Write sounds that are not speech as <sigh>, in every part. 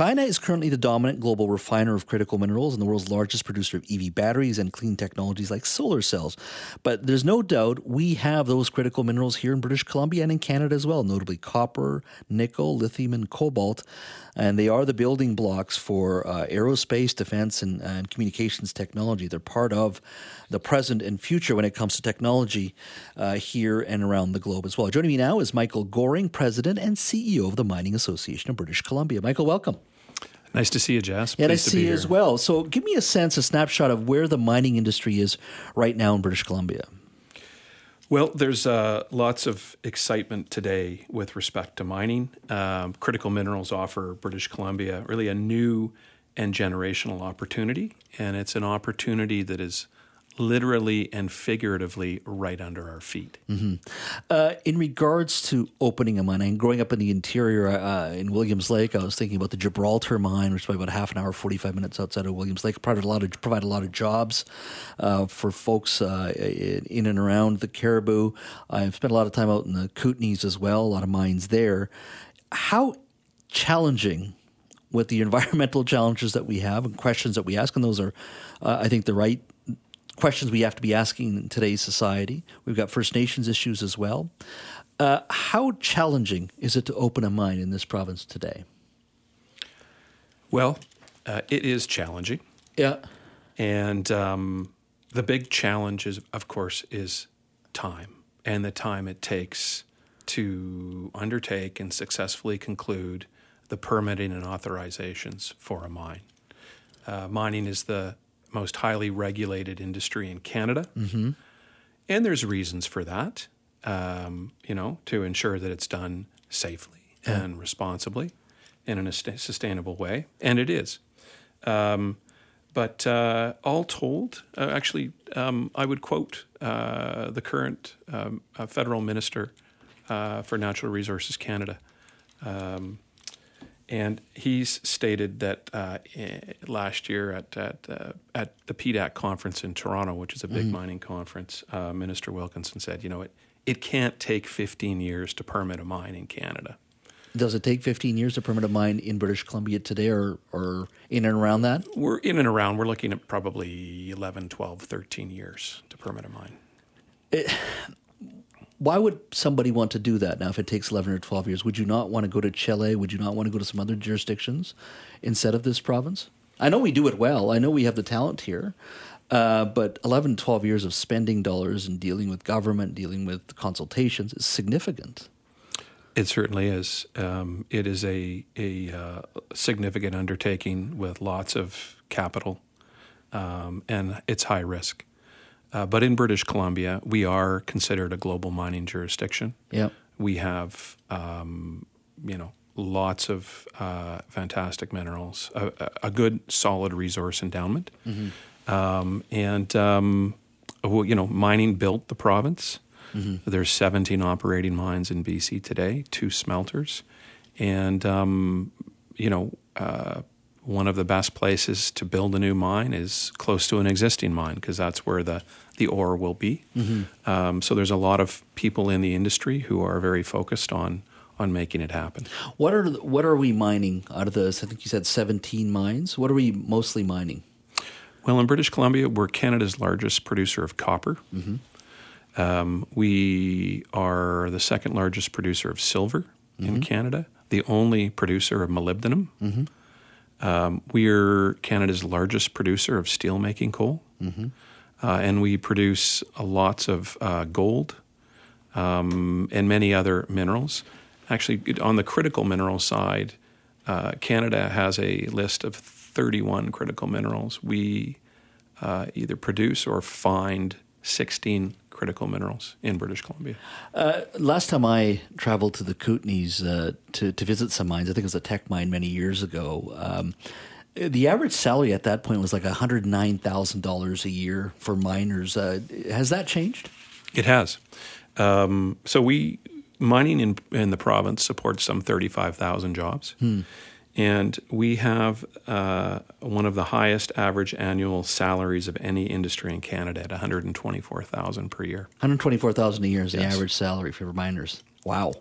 China is currently the dominant global refiner of critical minerals and the world's largest producer of EV batteries and clean technologies like solar cells. But there's no doubt we have those critical minerals here in British Columbia and in Canada as well, notably copper, nickel, lithium, and cobalt. And they are the building blocks for uh, aerospace, defense, and, and communications technology. They're part of the present and future when it comes to technology uh, here and around the globe as well. Joining me now is Michael Goering, President and CEO of the Mining Association of British Columbia. Michael, welcome. Nice to see you, Jess. Yeah, nice to see you as well. So, give me a sense, a snapshot of where the mining industry is right now in British Columbia. Well, there's uh, lots of excitement today with respect to mining. Um, critical minerals offer British Columbia really a new and generational opportunity, and it's an opportunity that is literally and figuratively right under our feet. Mm-hmm. Uh, in regards to opening a mine, and growing up in the interior uh, in Williams Lake, I was thinking about the Gibraltar mine, which is about half an hour, forty five minutes outside of Williams Lake. Provided a lot of provide a lot of jobs uh, for folks uh, in and around the Cariboo. I've spent a lot of time out in the Kootenays as well. A lot of mines there. How challenging with the <laughs> environmental challenges that we have and questions that we ask, and those are, uh, I think, the right questions we have to be asking in today's society. We've got First Nations issues as well. Uh, how challenging is it to open a mine in this province today? Well, uh, it is challenging. Yeah. And um, the big challenge, is, of course, is time and the time it takes to undertake and successfully conclude the permitting and authorizations for a mine. Uh, mining is the most highly regulated industry in Canada. Mm-hmm. And there's reasons for that, um, you know, to ensure that it's done safely yeah. and responsibly and in a st- sustainable way. And it is. Um, but uh, all told, uh, actually, um, I would quote uh, the current um, uh, federal minister uh, for Natural Resources Canada. And he's stated that uh, eh, last year at at, uh, at the PDAC conference in Toronto, which is a big mm-hmm. mining conference, uh, Minister Wilkinson said, "You know, it it can't take 15 years to permit a mine in Canada." Does it take 15 years to permit a mine in British Columbia today, or or in and around that? We're in and around. We're looking at probably 11, 12, 13 years to permit a mine. It, why would somebody want to do that now if it takes 11 or 12 years? Would you not want to go to Chile? Would you not want to go to some other jurisdictions instead of this province? I know we do it well. I know we have the talent here. Uh, but 11, 12 years of spending dollars and dealing with government, dealing with consultations is significant. It certainly is. Um, it is a, a uh, significant undertaking with lots of capital, um, and it's high risk. Uh, but in British Columbia, we are considered a global mining jurisdiction. Yep. We have, um, you know, lots of uh, fantastic minerals, a, a, good solid resource endowment, mm-hmm. um, and um, you know, mining built the province. Mm-hmm. There's 17 operating mines in BC today, two smelters, and um, you know, uh, one of the best places to build a new mine is close to an existing mine because that's where the, the ore will be. Mm-hmm. Um, so there's a lot of people in the industry who are very focused on on making it happen. What are what are we mining out of this? I think you said 17 mines. What are we mostly mining? Well, in British Columbia, we're Canada's largest producer of copper. Mm-hmm. Um, we are the second largest producer of silver mm-hmm. in Canada, the only producer of molybdenum. Um, we're Canada's largest producer of steelmaking coal, mm-hmm. uh, and we produce lots of uh, gold um, and many other minerals. Actually, on the critical mineral side, uh, Canada has a list of 31 critical minerals. We uh, either produce or find 16 critical minerals in British Columbia. Uh, last time I traveled to the Kootenays uh, to, to visit some mines, I think it was a Teck mine many years ago. Um, the average salary at that point was like $109,000 a year for miners. Uh, has that changed? It has. Um, so we mining in in the province supports some 35,000 jobs. Hmm. And we have uh, one of the highest average annual salaries of any industry in Canada at 124,000 per year. 124,000 a year is yes. the average salary for miners. Wow.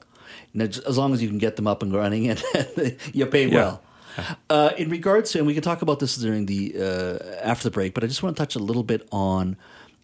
And as long as you can get them up and running and <laughs> you pay yeah. well. Uh, in regards to, and we can talk about this during the uh, after the break, but I just want to touch a little bit on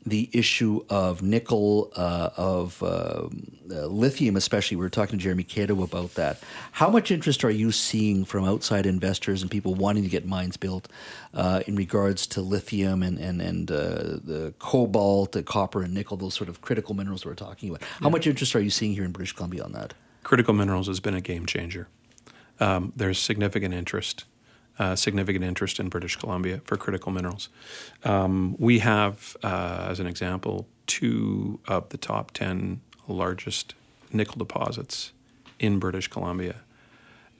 the issue of nickel, uh, of uh, uh, lithium, especially. We were talking to Jeremy Cato about that. How much interest are you seeing from outside investors and people wanting to get mines built uh, in regards to lithium and and and uh, the cobalt, the copper, and nickel, those sort of critical minerals we're talking about? How much interest are you seeing here in British Columbia on that? Critical minerals has been a game changer. Um, there's significant interest uh, significant interest in British Columbia for critical minerals. Um, we have, uh, as an example, two of the top 10 largest nickel deposits in British Columbia.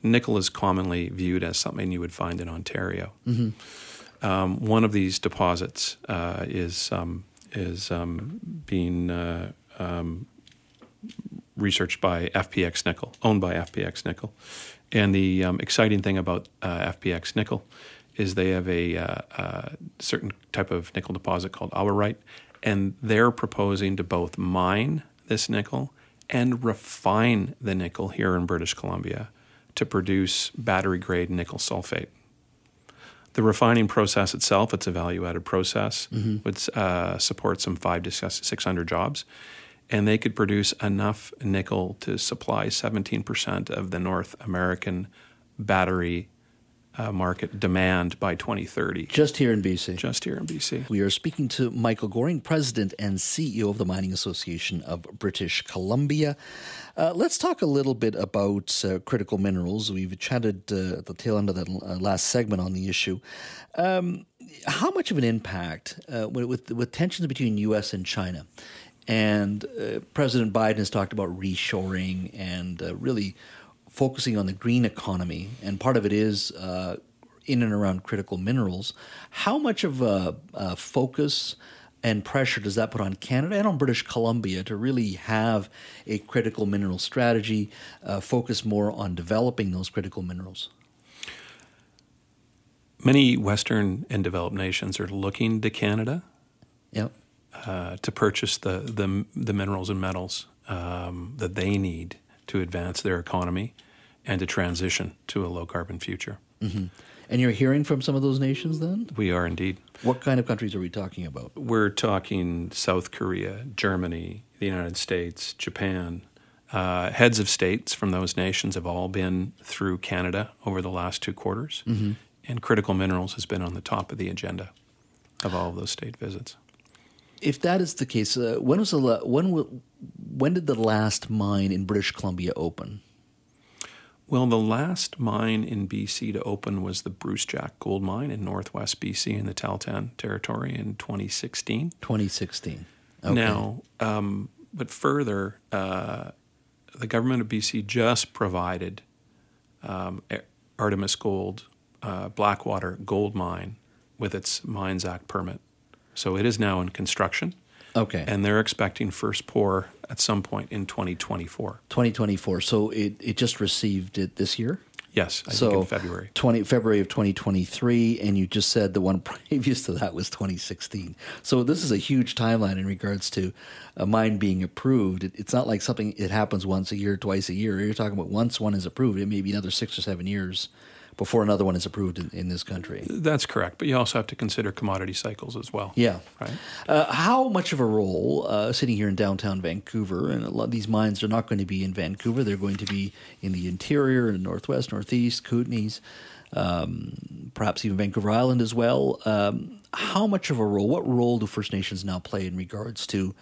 Nickel is commonly viewed as something you would find in Ontario. Mm-hmm. Um, one of these deposits uh, is um, is um, being uh, um, researched by FPX Nickel, owned by FPX Nickel, and the um, exciting thing about uh, FPX nickel is they have a uh, uh, certain type of nickel deposit called awaruite, and they're proposing to both mine this nickel and refine the nickel here in British Columbia to produce battery grade nickel sulfate. The refining process itself, it's a value added process, mm-hmm. which uh, supports some five to 600 jobs and they could produce enough nickel to supply 17% of the North American battery uh, market demand by 2030. Just here in BC. Just here in BC. We are speaking to Michael Goering, President and CEO of the Mining Association of British Columbia. Uh, let's talk a little bit about uh, critical minerals. We've chatted uh, at the tail end of that uh, last segment on the issue. Um, how much of an impact, uh, with, with tensions between U.S. and China, and uh, President Biden has talked about reshoring and uh, really focusing on the green economy. And part of it is uh, in and around critical minerals. How much of a, a, focus and pressure does that put on Canada and on British Columbia to really have a critical mineral strategy, uh, focus more on developing those critical minerals? Many Western and developed nations are looking to Canada. Yep uh, to purchase the, the, the minerals and metals um, that they need to advance their economy and to transition to a low carbon future. Mm-hmm. And you're hearing from some of those nations then? We are indeed. What kind of countries are we talking about? We're talking South Korea, Germany, the United States, Japan. Uh, heads of states from those nations have all been through Canada over the last two quarters, mm-hmm. and critical minerals has been on the top of the agenda of all of those state visits if that is the case, uh, when was the when when did the last mine in British Columbia open? Well, the last mine in BC to open was the Brucejack Gold Mine in northwest BC in the Tahltan Territory in 2016. 2016. Okay. Now, um, but further, uh, the government of BC just provided um, Artemis Gold, uh, Blackwater Gold Mine, with its Mines Act permit. So it is now in construction. Okay. And they're expecting first pour at some point in 2024. 2024. So it, it just received it this year? Yes, I so in February. 20, February of 2023, and you just said the one <laughs> previous to that was 2016. So this is a huge timeline in regards to a mine being approved. It, it's not like something it happens once a year, twice a year. You're talking about once one is approved, it may be another six or seven years before another one is approved in, in, this country. That's correct, but you also have to consider commodity cycles as well. Yeah. Right. Uh, how much of a role, uh, sitting here in downtown Vancouver, and a lot of these mines are not going to be in Vancouver, they're going to be in the interior, in the northwest, northeast, Kootenays, um, perhaps even Vancouver Island as well. Um, how much of a role, what role do First Nations now play in regards to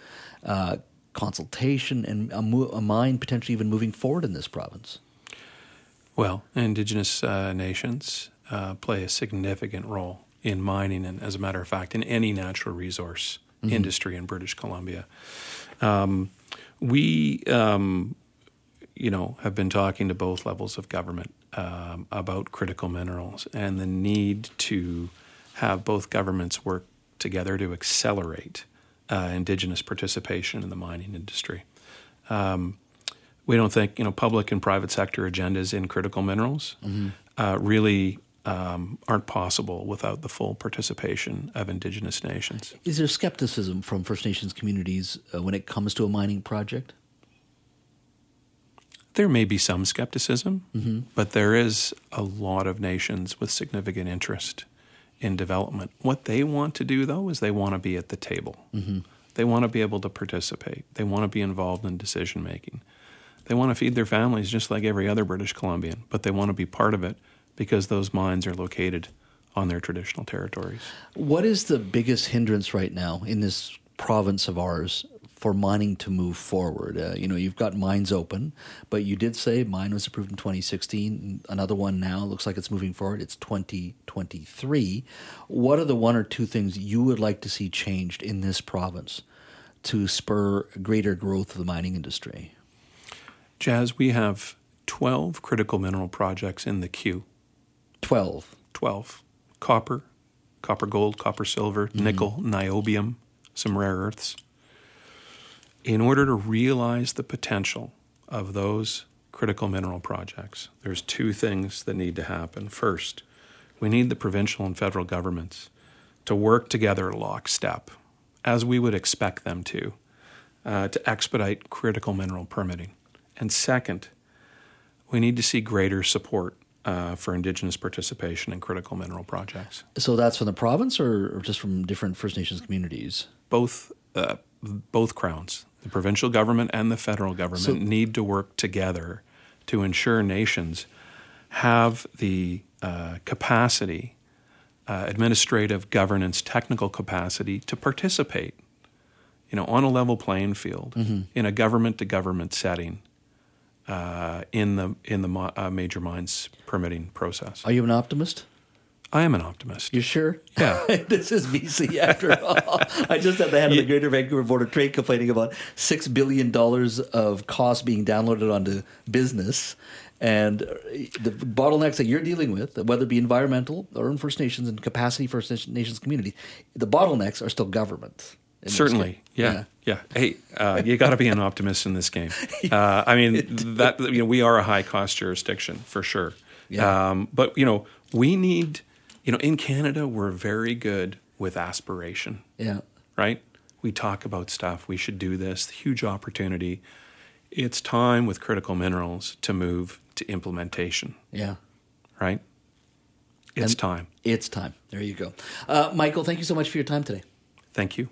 uh, consultation and a, mo- a mine potentially even moving forward in this province? Well, indigenous uh, nations uh, play a significant role in mining, and as a matter of fact, in any natural resource mm-hmm. industry in British Columbia. Um, we, um, you know, have been talking to both levels of government um, about critical minerals and the need to have both governments work together to accelerate uh, indigenous participation in the mining industry. Um, we don't think you know public and private sector agendas in critical minerals mm-hmm. uh, really um, aren't possible without the full participation of Indigenous nations. Is there skepticism from First Nations communities uh, when it comes to a mining project? there may be some skepticism, but there is a lot of nations with significant interest in development. What they want to do, though, is they want to be at the table. They want to be able to participate. They want to be involved in decision making. They want to feed their families just like every other British Columbian, but they want to be part of it because those mines are located on their traditional territories. What is the biggest hindrance right now in this province of ours for mining to move forward? Uh, you know, you've got mines open, but you did say mine was approved in 2016. Another one now looks like it's moving forward. It's 2023. What are the one or two things you would like to see changed in this province to spur greater growth of the mining industry? Jazz, we have 12 critical mineral projects in the queue. 12. 12. Copper, copper gold, copper silver, nickel, niobium, some rare earths. In order to realize the potential of those critical mineral projects, there's two things that need to happen. First, we need the provincial and federal governments to work together lockstep, as we would expect them to, uh, to expedite critical mineral permitting. And second, we need to see greater support uh, for Indigenous participation in critical mineral projects. So that's from the province or, or just from different First Nations communities? Both, uh, both crowns, the provincial government and the federal government, So- need to work together to ensure nations have the uh, capacity, uh, administrative governance, technical capacity to participate, you know, on a level playing field in a government to government setting. Uh, in the in the mo- uh, major mines permitting process, Are you an optimist? I am an optimist. You sure? Yeah. <laughs> this is BC after <laughs> all. I just had the head of the Greater Vancouver Board of Trade complaining about $6 billion of costs being downloaded onto business. And uh, the bottlenecks that you're dealing with, whether it be environmental or in First Nations and capacity First Nations community, the bottlenecks are still government. Certainly, case. yeah, yeah. Hey, uh, you got to be an optimist in this game. <laughs> Uh, I mean, that you know, we are a high cost jurisdiction for sure. Yeah. Um, but you know, we need, you know, in Canada, we're very good with aspiration, Yeah. right? We talk about stuff. We should do this. Huge opportunity. It's time with critical minerals to move to implementation, Yeah. right? It's And- time. It's time. There you go. Uh, Michael, thank you so much for your time today. Thank you.